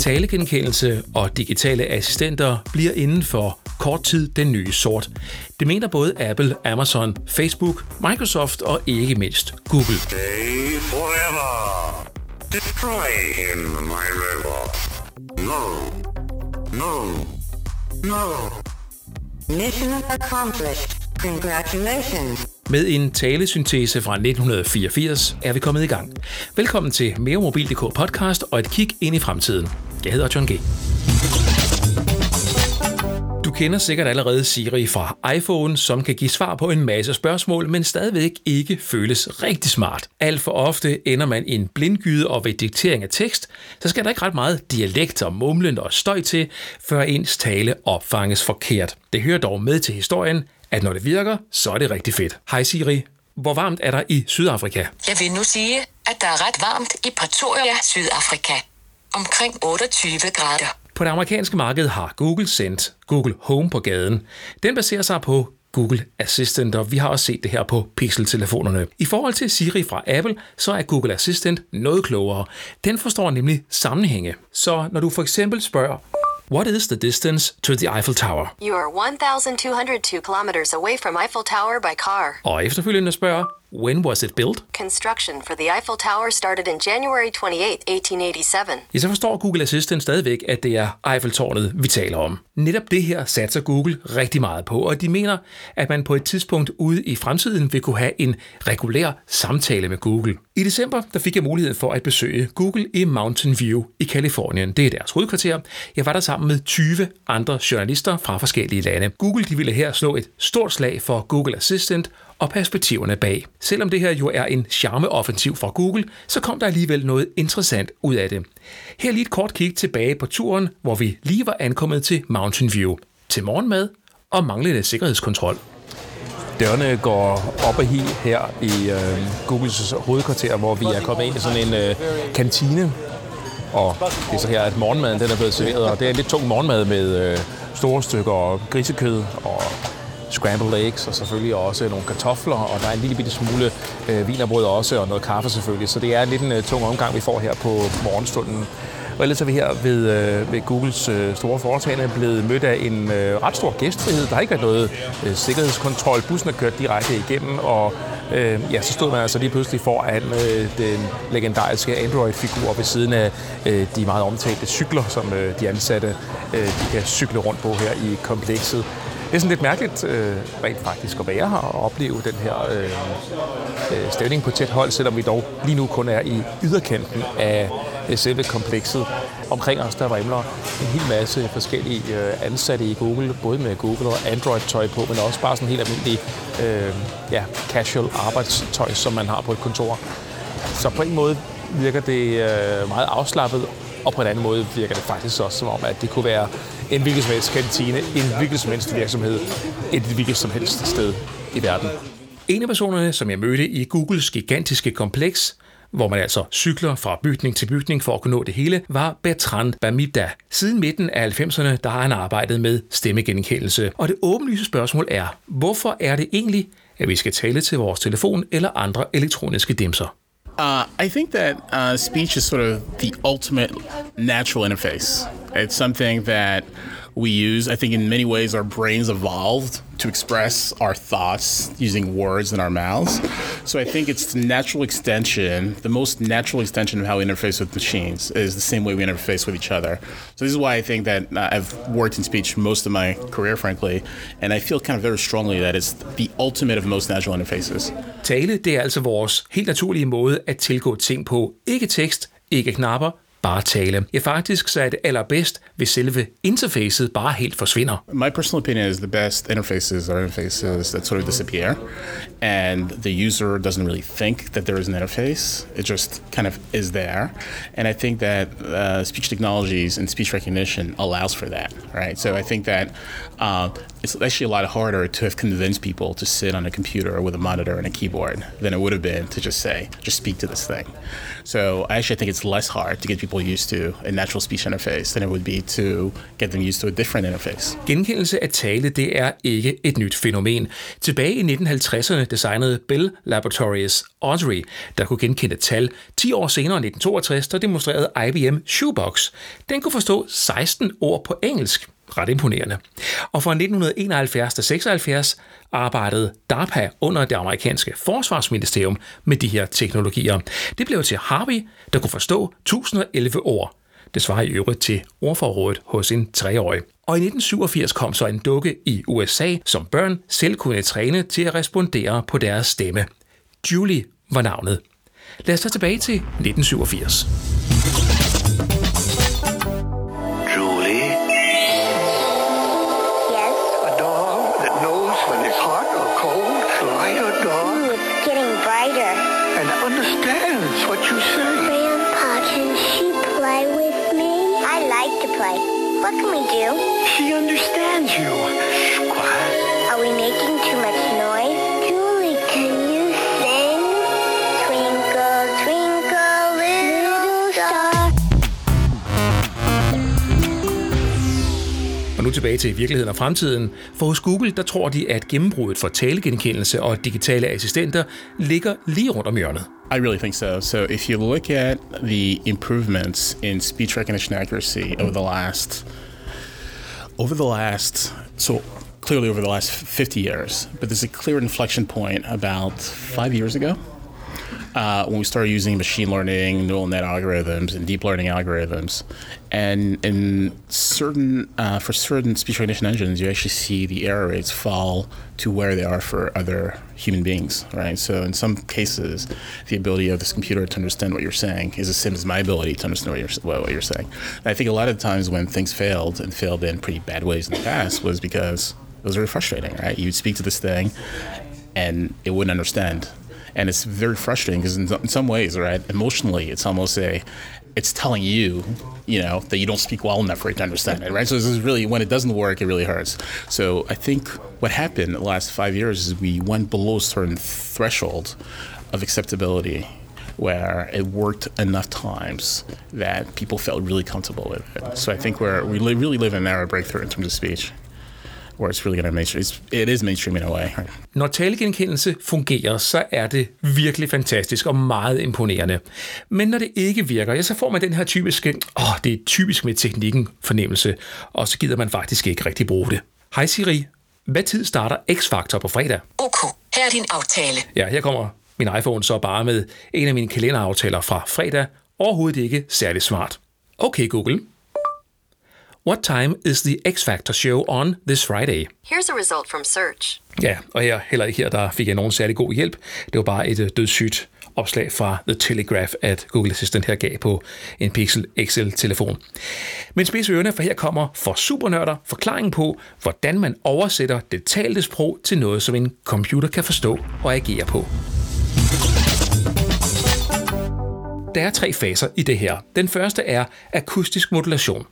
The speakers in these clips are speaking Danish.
Talegenkendelse og digitale assistenter bliver inden for kort tid den nye sort. Det mener både Apple, Amazon, Facebook, Microsoft og ikke mindst Google. Stay forever. Destroy him, my river. No. No. No. Mission accomplished. Congratulations. Med en talesyntese fra 1984 er vi kommet i gang. Velkommen til MereMobil.dk podcast og et kig ind i fremtiden. Jeg hedder John G. Du kender sikkert allerede Siri fra iPhone, som kan give svar på en masse spørgsmål, men stadigvæk ikke føles rigtig smart. Alt for ofte ender man i en blindgyde, og ved diktering af tekst, så skal der ikke ret meget dialekt og mumlen og støj til, før ens tale opfanges forkert. Det hører dog med til historien, at når det virker, så er det rigtig fedt. Hej Siri, hvor varmt er der i Sydafrika? Jeg vil nu sige, at der er ret varmt i Pretoria, Sydafrika. Omkring 28 grader. På det amerikanske marked har Google sendt Google Home på gaden. Den baserer sig på Google Assistant, og vi har også set det her på Pixel-telefonerne. I forhold til Siri fra Apple, så er Google Assistant noget klogere. Den forstår nemlig sammenhænge. Så når du for eksempel spørger, What is the distance to the Eiffel Tower? You are 1,202 kilometers away from Eiffel Tower by car. Og efterfølgende spørger, When was it built? Construction for the Eiffel Tower started in January 28, 1887. Ja, så forstår Google Assistant stadigvæk, at det er Eiffeltårnet, vi taler om. Netop det her satser Google rigtig meget på, og de mener, at man på et tidspunkt ude i fremtiden vil kunne have en regulær samtale med Google. I december der fik jeg mulighed for at besøge Google i Mountain View i Kalifornien. Det er deres hovedkvarter. Jeg var der sammen med 20 andre journalister fra forskellige lande. Google de ville her slå et stort slag for Google Assistant og perspektiverne bag. Selvom det her jo er en charmeoffensiv fra Google, så kom der alligevel noget interessant ud af det. Her lige et kort kig tilbage på turen, hvor vi lige var ankommet til Mountain View. Til morgenmad og manglende sikkerhedskontrol. Dørene går op og hi her i øh, Googles hovedkvarter, hvor vi er kommet ind i sådan en øh, kantine. Og det er så her, at morgenmaden den er blevet serveret, og det er en lidt tung morgenmad med øh, store stykker grisekød og scrambled eggs, og selvfølgelig også nogle kartofler, og der er en lille bitte smule øh, vinerbrød også, og noget kaffe selvfølgelig. Så det er lidt en øh, tung omgang, vi får her på morgenstunden. Og ellers er vi her ved, øh, ved Googles øh, store foretagende blevet mødt af en øh, ret stor gæstfrihed. Der har ikke været noget øh, sikkerhedskontrol. Bussen er kørt direkte igennem, og øh, ja, så stod man altså lige pludselig foran øh, den legendariske Android-figur ved siden af øh, de meget omtalte cykler, som øh, de ansatte øh, de kan cykle rundt på her i komplekset. Det er sådan lidt mærkeligt øh, rent faktisk at være her og opleve den her øh, øh, stemning på tæt hold, selvom vi dog lige nu kun er i yderkanten af øh, selve komplekset. Omkring os der vrimler en hel masse forskellige øh, ansatte i Google, både med Google og Android-tøj på, men også bare sådan helt almindelig øh, ja, casual arbejdstøj, som man har på et kontor. Så på en måde virker det øh, meget afslappet, og på en anden måde virker det faktisk også som om, at det kunne være en hvilken som helst kantine, en hvilken som helst virksomhed, et hvilket som helst sted i verden. En af personerne, som jeg mødte i Googles gigantiske kompleks, hvor man altså cykler fra bygning til bygning for at kunne nå det hele, var Bertrand Bamida. Siden midten af 90'erne, der har han arbejdet med stemmegenkendelse. Og det åbenlyse spørgsmål er, hvorfor er det egentlig, at vi skal tale til vores telefon eller andre elektroniske dimser? Uh, I think that uh, speech is sort of the ultimate natural interface. It's something that we use. I think in many ways our brains evolved to express our thoughts using words in our mouths. So I think it's the natural extension, the most natural extension of how we interface with machines is the same way we interface with each other. So this is why I think that uh, I've worked in speech most of my career, frankly, and I feel kind of very strongly that it's the ultimate of most natural interfaces. Tale, det er altså vores helt naturlige måde at tilgå ting på. Ikke tekst, ikke knapper, bare tale. Ja, faktisk så er det allerbedst, hvis selve interfacet bare helt forsvinder. My personal opinion is the best interfaces are interfaces that sort of disappear, and the user doesn't really think that there is an interface. It just kind of is there, and I think that uh, speech technologies and speech recognition allows for that, right? So I think that uh, it's actually a lot harder to have convinced people to sit on a computer with a monitor and a keyboard than it would have been to just say, just speak to this thing. So I actually think it's less hard to get people used to a natural speech interface than it would be to get them used to a different interface. Genkendelse af tale, det er ikke et nyt fænomen. Tilbage i 1950'erne designede Bell Laboratories Audrey, der kunne genkende tal. 10 år senere, 1962, der demonstrerede IBM Shoebox. Den kunne forstå 16 ord på engelsk. Ret imponerende. Og fra 1971 til 76 arbejdede DARPA under det amerikanske forsvarsministerium med de her teknologier. Det blev til Harvey, der kunne forstå 1011 ord. Det svarer i øvrigt til ordforrådet hos en treårig. Og i 1987 kom så en dukke i USA, som børn selv kunne træne til at respondere på deres stemme. Julie var navnet. Lad os tage tilbage til 1987. Og nu tilbage til virkeligheden og fremtiden. For hos Google, der tror de, at gennembruddet for talegenkendelse og digitale assistenter ligger lige rundt om hjørnet. I really think so. So if you look at the improvements in speech recognition accuracy over the last over the last so clearly over the last 50 years, but there's a clear inflection point about 5 years ago. Uh, when we started using machine learning, neural net algorithms, and deep learning algorithms, and in certain uh, for certain speech recognition engines, you actually see the error rates fall to where they are for other human beings, right? So in some cases, the ability of this computer to understand what you're saying is the same as my ability to understand what you're what, you're saying. And I think a lot of times when things failed and failed in pretty bad ways in the past was because it was very frustrating, right? You'd speak to this thing, and it wouldn't understand and it's very frustrating because in, in some ways right emotionally it's almost a it's telling you you know that you don't speak well enough for it to understand it right? So this is really when it doesn't work it really hurts. So i think what happened the last five years is we went below a certain threshold of acceptability where it worked enough times that people felt really comfortable with it. So i think we're we really live in an era breakthrough in terms of speech where it's really to mainstream it's, it is mainstream in a way? Når talegenkendelse fungerer, så er det virkelig fantastisk og meget imponerende. Men når det ikke virker, ja, så får man den her typiske, åh, det er typisk med teknikken fornemmelse, og så gider man faktisk ikke rigtig bruge det. Hej Siri, hvad tid starter X-Factor på fredag? OK, her er din aftale. Ja, her kommer min iPhone så bare med en af mine kalenderaftaler fra fredag. Overhovedet ikke særlig smart. Okay Google. What time is the X-Factor show on this Friday? Here's a result from search. Ja, og her, heller ikke her, der fik jeg nogen særlig god hjælp. Det var bare et øh, dødssygt opslag fra The Telegraph, at Google Assistant her gav på en Pixel XL-telefon. Men spids ørerne, for her kommer for supernørder forklaringen på, hvordan man oversætter det talte sprog til noget, som en computer kan forstå og agere på. Der er tre faser i det her. Den første er akustisk modulation.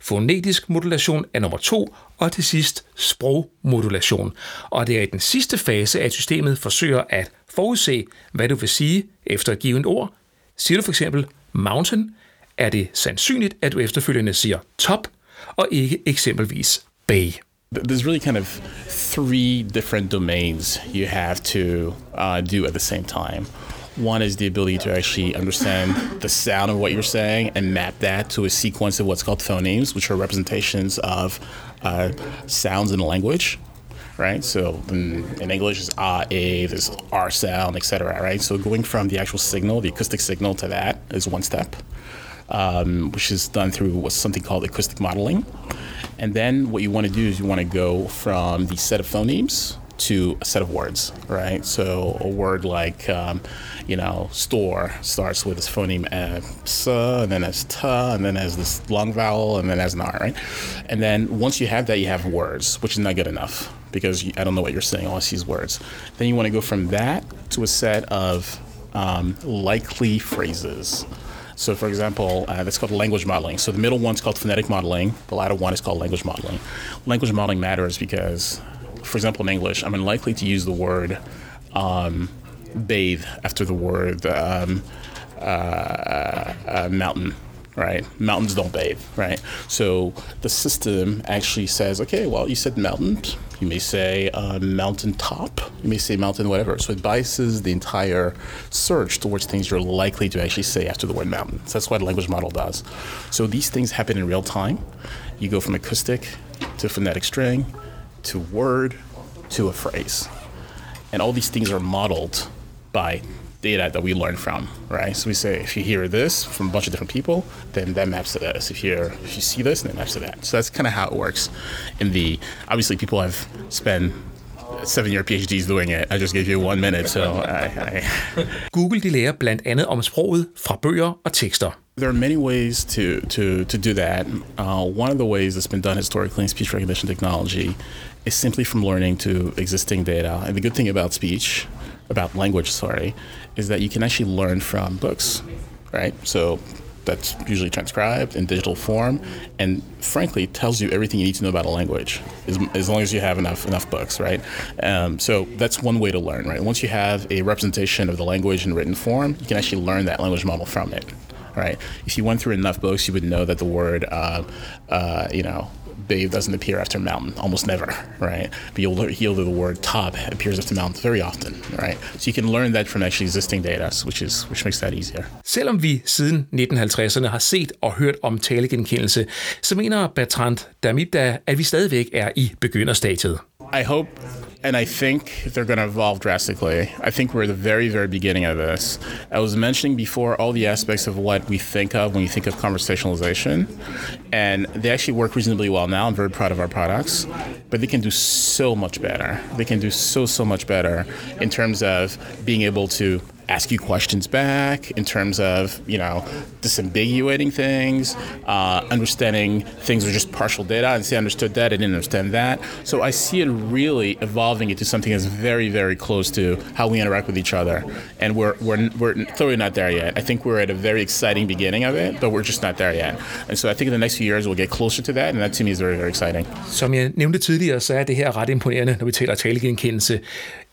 Fonetisk modulation er nummer to, og til sidst sprogmodulation. Og det er i den sidste fase, at systemet forsøger at forudse, hvad du vil sige efter et givet ord. Siger du for eksempel mountain, er det sandsynligt, at du efterfølgende siger top, og ikke eksempelvis bay. There's really kind of three different domains you have to uh, do at the same time. One is the ability to actually understand the sound of what you're saying and map that to a sequence of what's called phonemes, which are representations of uh, sounds in a language. Right, so in, in English is ah, a, there's r sound, etc. Right, so going from the actual signal, the acoustic signal, to that is one step, um, which is done through what's something called acoustic modeling. And then what you want to do is you want to go from the set of phonemes to a set of words, right? So a word like, um, you know, store starts with this phoneme uh, s, and then has t, and then has this long vowel, and then has an r, right? And then once you have that, you have words, which is not good enough because you, I don't know what you're saying. All I see is words. Then you want to go from that to a set of um, likely phrases So, for example, uh, that's called language modeling. So, the middle one's called phonetic modeling. The latter one is called language modeling. Language modeling matters because, for example, in English, I'm unlikely to use the word um, bathe after the word um, uh, uh, mountain right? Mountains don't bathe, right? So the system actually says, okay, well, you said mountain. You may say uh, mountain top. You may say mountain whatever. So it biases the entire search towards things you're likely to actually say after the word mountain. So that's what a language model does. So these things happen in real time. You go from acoustic to phonetic string to word to a phrase. And all these things are modeled by data that we learn from, right? So we say if you hear this from a bunch of different people, then that maps to this. If you hear, if you see this, then it maps to that. So that's kind of how it works. In the obviously, people have spent seven-year PhDs doing it. I just gave you one minute, so I, I Google de lærer blandt andet om sproget fra bøger og tekster. There are many ways to to to do that. Uh, one of the ways that's been done historically in speech recognition technology is simply from learning to existing data. And the good thing about speech, about language, sorry, is that you can actually learn from books, right? So that's usually transcribed in digital form, and frankly, tells you everything you need to know about a language, as, as long as you have enough enough books, right? Um, so that's one way to learn, right? Once you have a representation of the language in written form, you can actually learn that language model from it, right? If you went through enough books, you would know that the word, uh, uh, you know, bathe doesn't appear after mountain, almost never, right? But you'll hear the word top appears after mountain very often, right? So you can learn that from actually existing data, which is which makes that easier. Selvom vi siden 1950'erne har set og hørt om talegenkendelse, så mener Bertrand Damibda, at vi stadigvæk er i begynderstadiet. I hope and I think they're going to evolve drastically. I think we're at the very, very beginning of this. I was mentioning before all the aspects of what we think of when you think of conversationalization, and they actually work reasonably well now. I'm very proud of our products, but they can do so much better. They can do so, so much better in terms of being able to ask you questions back in terms of you know disambiguating things uh, understanding things are just partial data. And say I understood that. I didn't understand that. So I see it really evolving into something that's very very close to how we interact with each other. And we're, we're, we're totally not there yet. I think we're at a very exciting beginning of it but we're just not there yet. And so I think in the next few years we'll get closer to that. And that to me is very very exciting. Som jeg nævnte tidligere, så er det her ret imponerende, når vi taler talegenkendelse.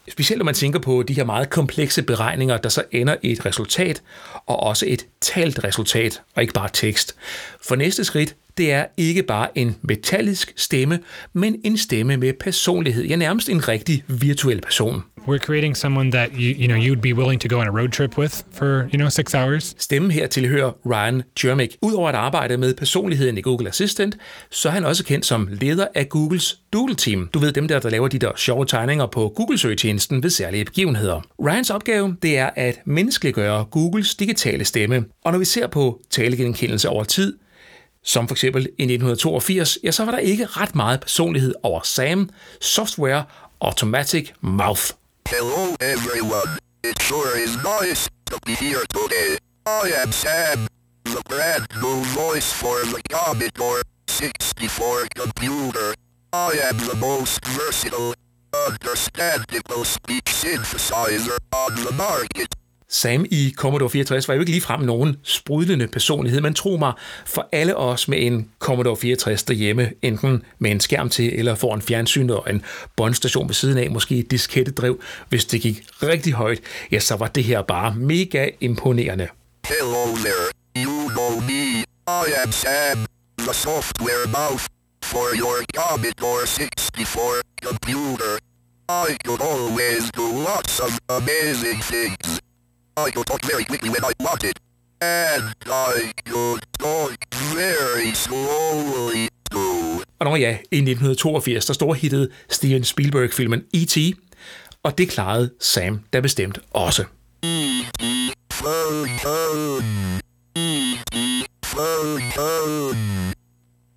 Specielt når man tænker på de her meget komplekse beregninger, der så ender i et resultat, og også et talt resultat, og ikke bare tekst. For næste skridt, det er ikke bare en metallisk stemme, men en stemme med personlighed. Ja, nærmest en rigtig virtuel person. We're creating someone that you you know you'd be willing to go on a road trip with for you know six hours. Stemmen her tilhører Ryan Jermick. Udover at arbejde med personligheden i Google Assistant, så er han også kendt som leder af Googles Doodle Team. Du ved dem der, der laver de der sjove tegninger på Google-søgetjenesten ved særlige begivenheder. Ryans opgave, det er at menneskeliggøre Googles digitale stemme. Og når vi ser på talegenkendelse over tid, som for eksempel i 1982, ja, så var der ikke ret meget personlighed over SAM, Software Automatic Mouth. Hello, everyone. It sure is nice to be here today. I am Sam, the brand new voice for the Commodore 64 computer. I am the most versatile, understandable speech synthesizer on the market. Sam i Commodore 64 var jo ikke ligefrem nogen sprudlende personlighed, men tro mig, for alle os med en Commodore 64 derhjemme, enten med en skærm til eller foran fjernsyn og en båndstation ved siden af, måske et diskettedrev, hvis det gik rigtig højt, ja, så var det her bare mega imponerende. Hello there. You know me. I am Sam, the software mouth for your Commodore 64 computer. I could always do lots of amazing things. I could talk very quickly when I wanted. And I could talk very slowly too. Og når ja, i 1982, der storhittede Steven Spielberg-filmen E.T., og det klarede Sam da bestemt også. E.T. E.T.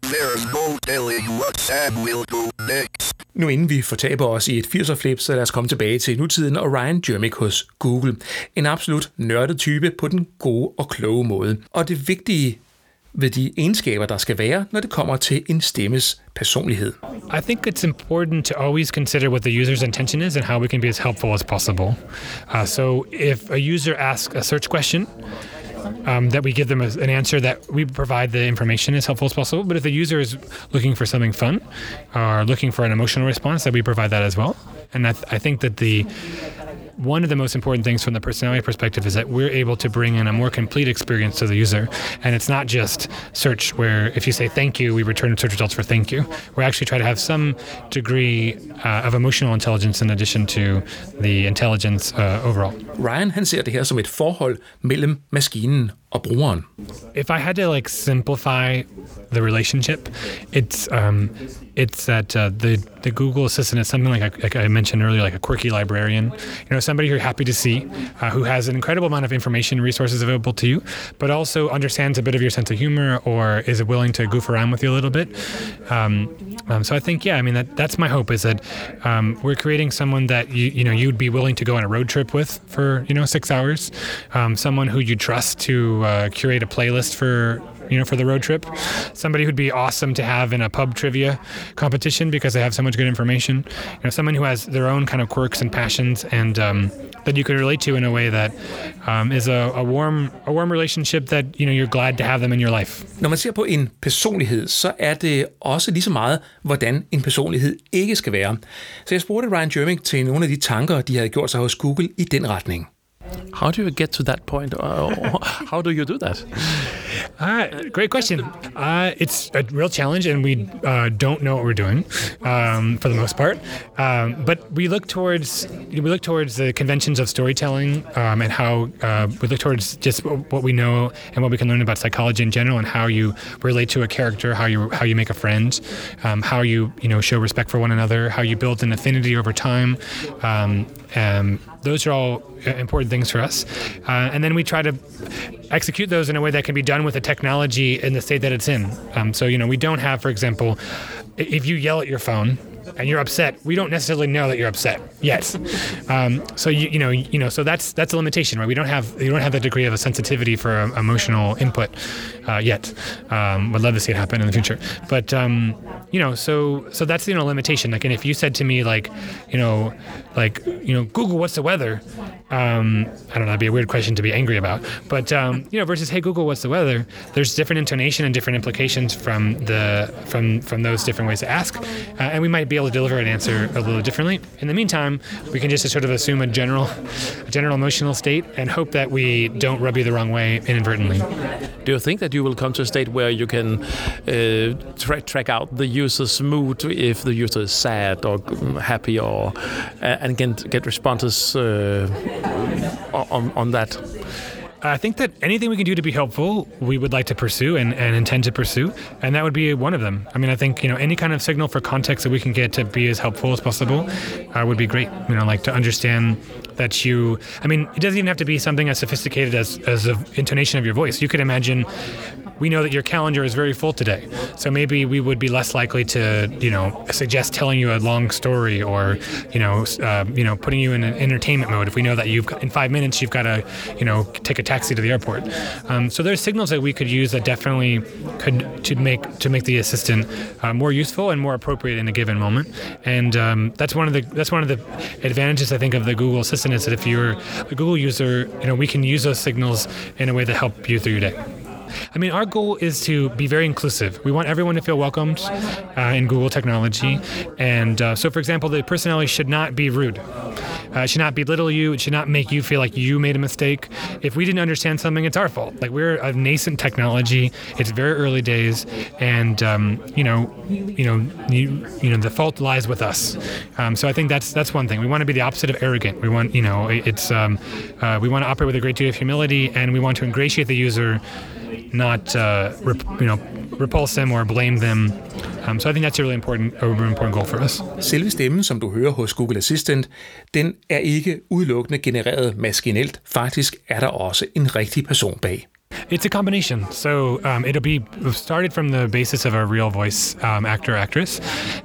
There's no telling what Sam will do next. Nu inden vi fortaber os i et 80'er-flip, så lad os komme tilbage til nutiden og Ryan Jermick hos Google. En absolut nørdet type på den gode og kloge måde. Og det vigtige ved de egenskaber, der skal være, når det kommer til en stemmes personlighed. I think it's important to always consider what the user's intention is and how we can be as helpful as possible. Uh, so if a user asks a search question, um, that we give them a, an answer that we provide the information as helpful as possible. But if the user is looking for something fun or looking for an emotional response, that we provide that as well. And I, th- I think that the one of the most important things from the personality perspective is that we're able to bring in a more complete experience to the user. And it's not just search where if you say thank you, we return search results for thank you. We actually try to have some degree uh, of emotional intelligence in addition to the intelligence uh, overall. Ryan han ser det her som et forhold mellem maskinen og one. If I had to like simplify the relationship, it's um, it's that uh, the the Google Assistant is something like, I- like I mentioned earlier, like a quirky librarian. You know, somebody you're happy to see, uh, who has an incredible amount of information and resources available to you, but also understands a bit of your sense of humor or is willing to goof around with you a little bit. Um, um, so I think, yeah, I mean that that's my hope is that um, we're creating someone that you you know you'd be willing to go on a road trip with for you know six hours, um, someone who you trust to uh, curate a playlist for you know, for the road trip. Somebody who'd be awesome to have in a pub trivia competition because they have so much good information. You know, someone who has their own kind of quirks and passions and um, that you could relate to in a way that um, is a, a warm, a warm relationship that you know you're glad to have them in your life. Når man ser på en personlighed, så er det også lige så meget, hvordan en personlighed ikke skal være. Så jeg spurgte Ryan Jerming til nogle af de tanker, de havde gjort sig hos Google i den retning. How do you get to that point? How do you do that? Uh, great question. Uh, it's a real challenge, and we uh, don't know what we're doing um, for the most part. Um, but we look towards we look towards the conventions of storytelling um, and how uh, we look towards just what we know and what we can learn about psychology in general, and how you relate to a character, how you how you make a friend, um, how you you know show respect for one another, how you build an affinity over time. Um, um, those are all uh, important things for us. Uh, and then we try to execute those in a way that can be done with the technology in the state that it's in. Um, so, you know, we don't have, for example, if you yell at your phone, and you're upset, we don't necessarily know that you're upset yet. Um, so you, you know you know so that's that's a limitation, right? We don't have you don't have the degree of a sensitivity for um, emotional input uh, yet. Um, would love to see it happen in the future, but um, you know so so that's you know limitation. Like, and if you said to me like, you know, like you know, Google, what's the weather? Um, I don't know. That'd be a weird question to be angry about. But you know, versus hey Google, what's the weather? There's different intonation and different implications from the from from those different ways to ask, uh, and we might be able to deliver an answer a little differently. In the meantime, we can just sort of assume a general a general emotional state and hope that we don't rub you the wrong way inadvertently. Do you think that you will come to a state where you can uh, tra- track out the user's mood if the user is sad or mm, happy, or uh, and get get responses uh, on on that? I think that anything we can do to be helpful, we would like to pursue and, and intend to pursue, and that would be one of them. I mean, I think you know any kind of signal for context that we can get to be as helpful as possible uh, would be great. You know, like to understand that you. I mean, it doesn't even have to be something as sophisticated as as the intonation of your voice. You could imagine. We know that your calendar is very full today, so maybe we would be less likely to, you know, suggest telling you a long story or, you know, uh, you know, putting you in an entertainment mode if we know that you've got, in five minutes you've got to, you know, take a taxi to the airport. Um, so there's signals that we could use that definitely could to make to make the assistant uh, more useful and more appropriate in a given moment. And um, that's one of the that's one of the advantages I think of the Google Assistant is that if you're a Google user, you know, we can use those signals in a way that help you through your day. I mean, our goal is to be very inclusive. We want everyone to feel welcomed uh, in Google technology. And uh, so, for example, the personality should not be rude. Uh, it should not belittle you. It should not make you feel like you made a mistake. If we didn't understand something, it's our fault. Like we're a nascent technology. It's very early days, and um, you know, you know, you, you know, the fault lies with us. Um, so I think that's that's one thing. We want to be the opposite of arrogant. We want, you know, it's um, uh, we want to operate with a great deal of humility, and we want to ingratiate the user not uh, rep, you know repulse them or blame them. Um, so I think that's a really important a really important goal for us. Selve stemmen, som du hører hos Google Assistant, den er ikke udelukkende genereret maskinelt. Faktisk er der også en rigtig person bag. It's a combination. So um, it'll be started from the basis of a real voice um, actor actress,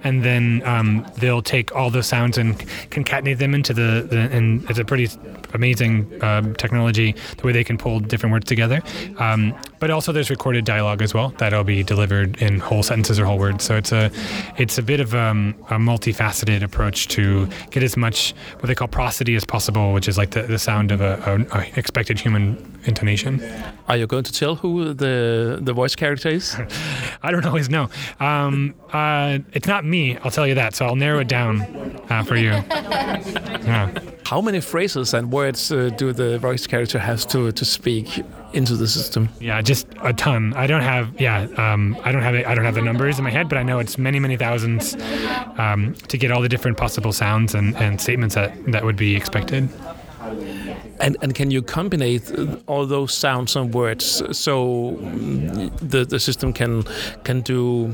and then um, they'll take all those sounds and concatenate them into the, the and it's a pretty amazing um, technology the way they can pull different words together. Um, but also there's recorded dialogue as well that'll be delivered in whole sentences or whole words. So it's a it's a bit of um, a multifaceted approach to get as much what they call prosody as possible, which is like the, the sound of a, a, a expected human intonation. Are you going to tell who the the voice character is? I don't always know. Um, uh, it's not me, I'll tell you that. So I'll narrow it down uh, for you. Yeah. How many phrases and words uh, do the voice character has to to speak into the system? Yeah, just a ton. I don't have yeah, um, I don't have I don't have the numbers in my head, but I know it's many many thousands um, to get all the different possible sounds and, and statements that that would be expected. And and can you combine all those sounds and words so the the system can can do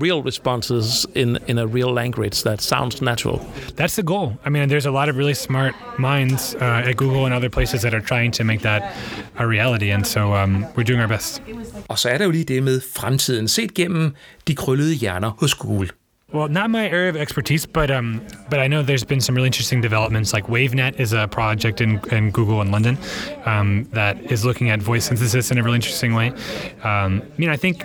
real responses in in a real language that sounds natural? That's the goal. I mean, there's a lot of really smart minds uh, at Google and other places that are trying to make that a reality, and so um, we're doing our best. Og så er der jo lige det med fremtiden set gennem de krøllede hjerner hos Google. Well, not my area of expertise, but um, but I know there's been some really interesting developments. Like WaveNet is a project in, in Google in London um, that is looking at voice synthesis in a really interesting way. Um, I mean, I think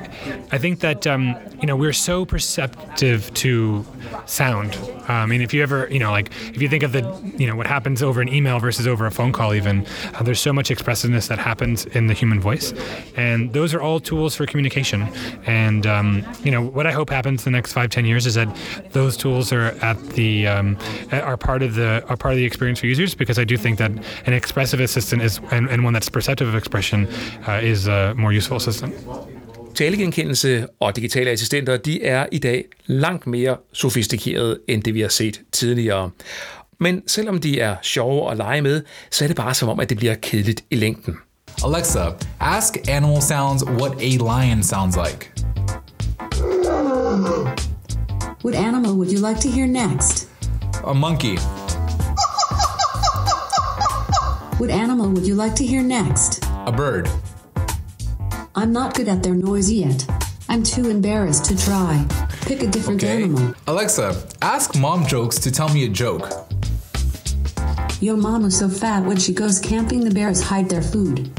I think that um, you know we're so perceptive to sound. Uh, I mean, if you ever you know like if you think of the you know what happens over an email versus over a phone call, even uh, there's so much expressiveness that happens in the human voice, and those are all tools for communication. And um, you know what I hope happens the next five ten years is that those tools are at the um, are part of the are part of the experience for users because I do think that an expressive assistant is and, and one that's perceptive of expression uh, is a more useful assistant. Talegenkendelse og digitale assistenter, de er i dag langt mere sofistikerede, end det vi har set tidligere. Men selvom de er sjove at lege med, så er det bare som om, at det bliver kedeligt i længden. Alexa, ask animal sounds what a lion sounds like. What animal would you like to hear next? A monkey. What animal would you like to hear next? A bird. I'm not good at their noise yet. I'm too embarrassed to try. Pick a different Okay. animal. Alexa, ask mom jokes to tell me a joke. Your mom is so fat when she goes camping, the bears hide their food.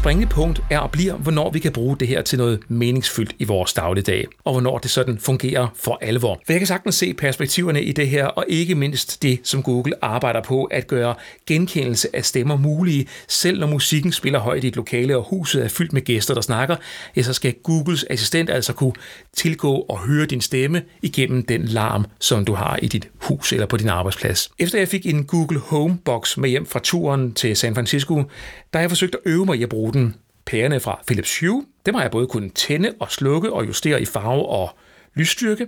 Springende punkt er og bliver, hvornår vi kan bruge det her til noget meningsfyldt i vores dagligdag, og hvornår det sådan fungerer for alvor. For jeg kan sagtens se perspektiverne i det her, og ikke mindst det, som Google arbejder på at gøre genkendelse af stemmer mulige, selv når musikken spiller højt i et lokale, og huset er fyldt med gæster, der snakker, ja, så skal Googles assistent altså kunne tilgå og høre din stemme igennem den larm, som du har i dit hus eller på din arbejdsplads. Efter jeg fik en Google Home Box med hjem fra turen til San Francisco, der har jeg forsøgt at øve mig i at bruge den. pærene fra Philips Hue, dem har jeg både kunnet tænde og slukke og justere i farve og lysstyrke.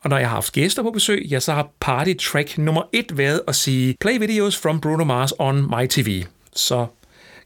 Og når jeg har haft gæster på besøg, ja, så har party track nummer et været at sige Play videos from Bruno Mars on my TV. Så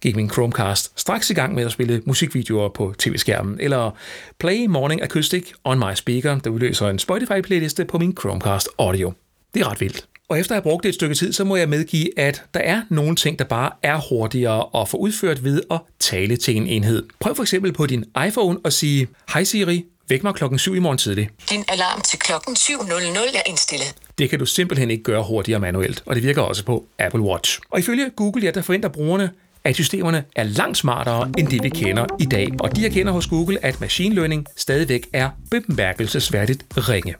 gik min Chromecast straks i gang med at spille musikvideoer på tv-skærmen, eller Play Morning Acoustic on my speaker, der udløser en Spotify-playliste på min Chromecast Audio. Det er ret vildt. Og efter at have brugt det et stykke tid, så må jeg medgive, at der er nogle ting, der bare er hurtigere at få udført ved at tale til en enhed. Prøv for eksempel på din iPhone at sige, Hej Siri, væk mig klokken 7 i morgen tidlig. Din alarm til klokken 7.00 er indstillet. Det kan du simpelthen ikke gøre hurtigere manuelt, og det virker også på Apple Watch. Og ifølge Google, ja, der forventer brugerne, at systemerne er langt smartere end det, vi kender i dag. Og de erkender hos Google, at machine learning stadigvæk er bemærkelsesværdigt ringe.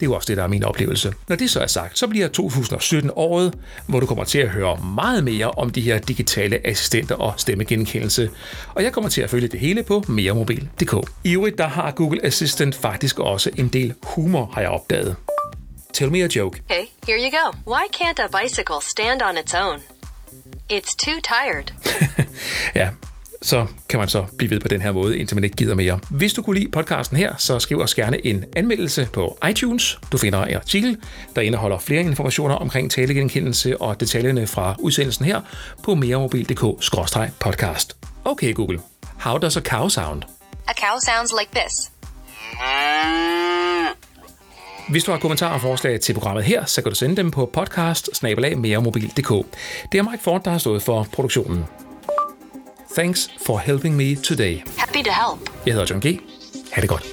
Det er jo også det, der er min oplevelse. Når det så er sagt, så bliver 2017 året, hvor du kommer til at høre meget mere om de her digitale assistenter og stemmegenkendelse. Og jeg kommer til at følge det hele på meremobil.dk. I øvrigt, der har Google Assistant faktisk også en del humor, har jeg opdaget. Tell me a joke. Okay, here you go. Why can't a bicycle stand on its own? It's too tired. Ja, så kan man så blive ved på den her måde, indtil man ikke gider mere. Hvis du kunne lide podcasten her, så skriv os gerne en anmeldelse på iTunes. Du finder en artikel, der indeholder flere informationer omkring talegenkendelse og detaljerne fra udsendelsen her på meremobil.dk-podcast. Okay Google, how does a cow sound? A cow sounds like this. Hvis du har kommentarer og forslag til programmet her, så kan du sende dem på podcast Det er Mike Ford, der har stået for produktionen. Thanks for helping me today. Happy to help. Jeg hedder John G. Ha' det godt.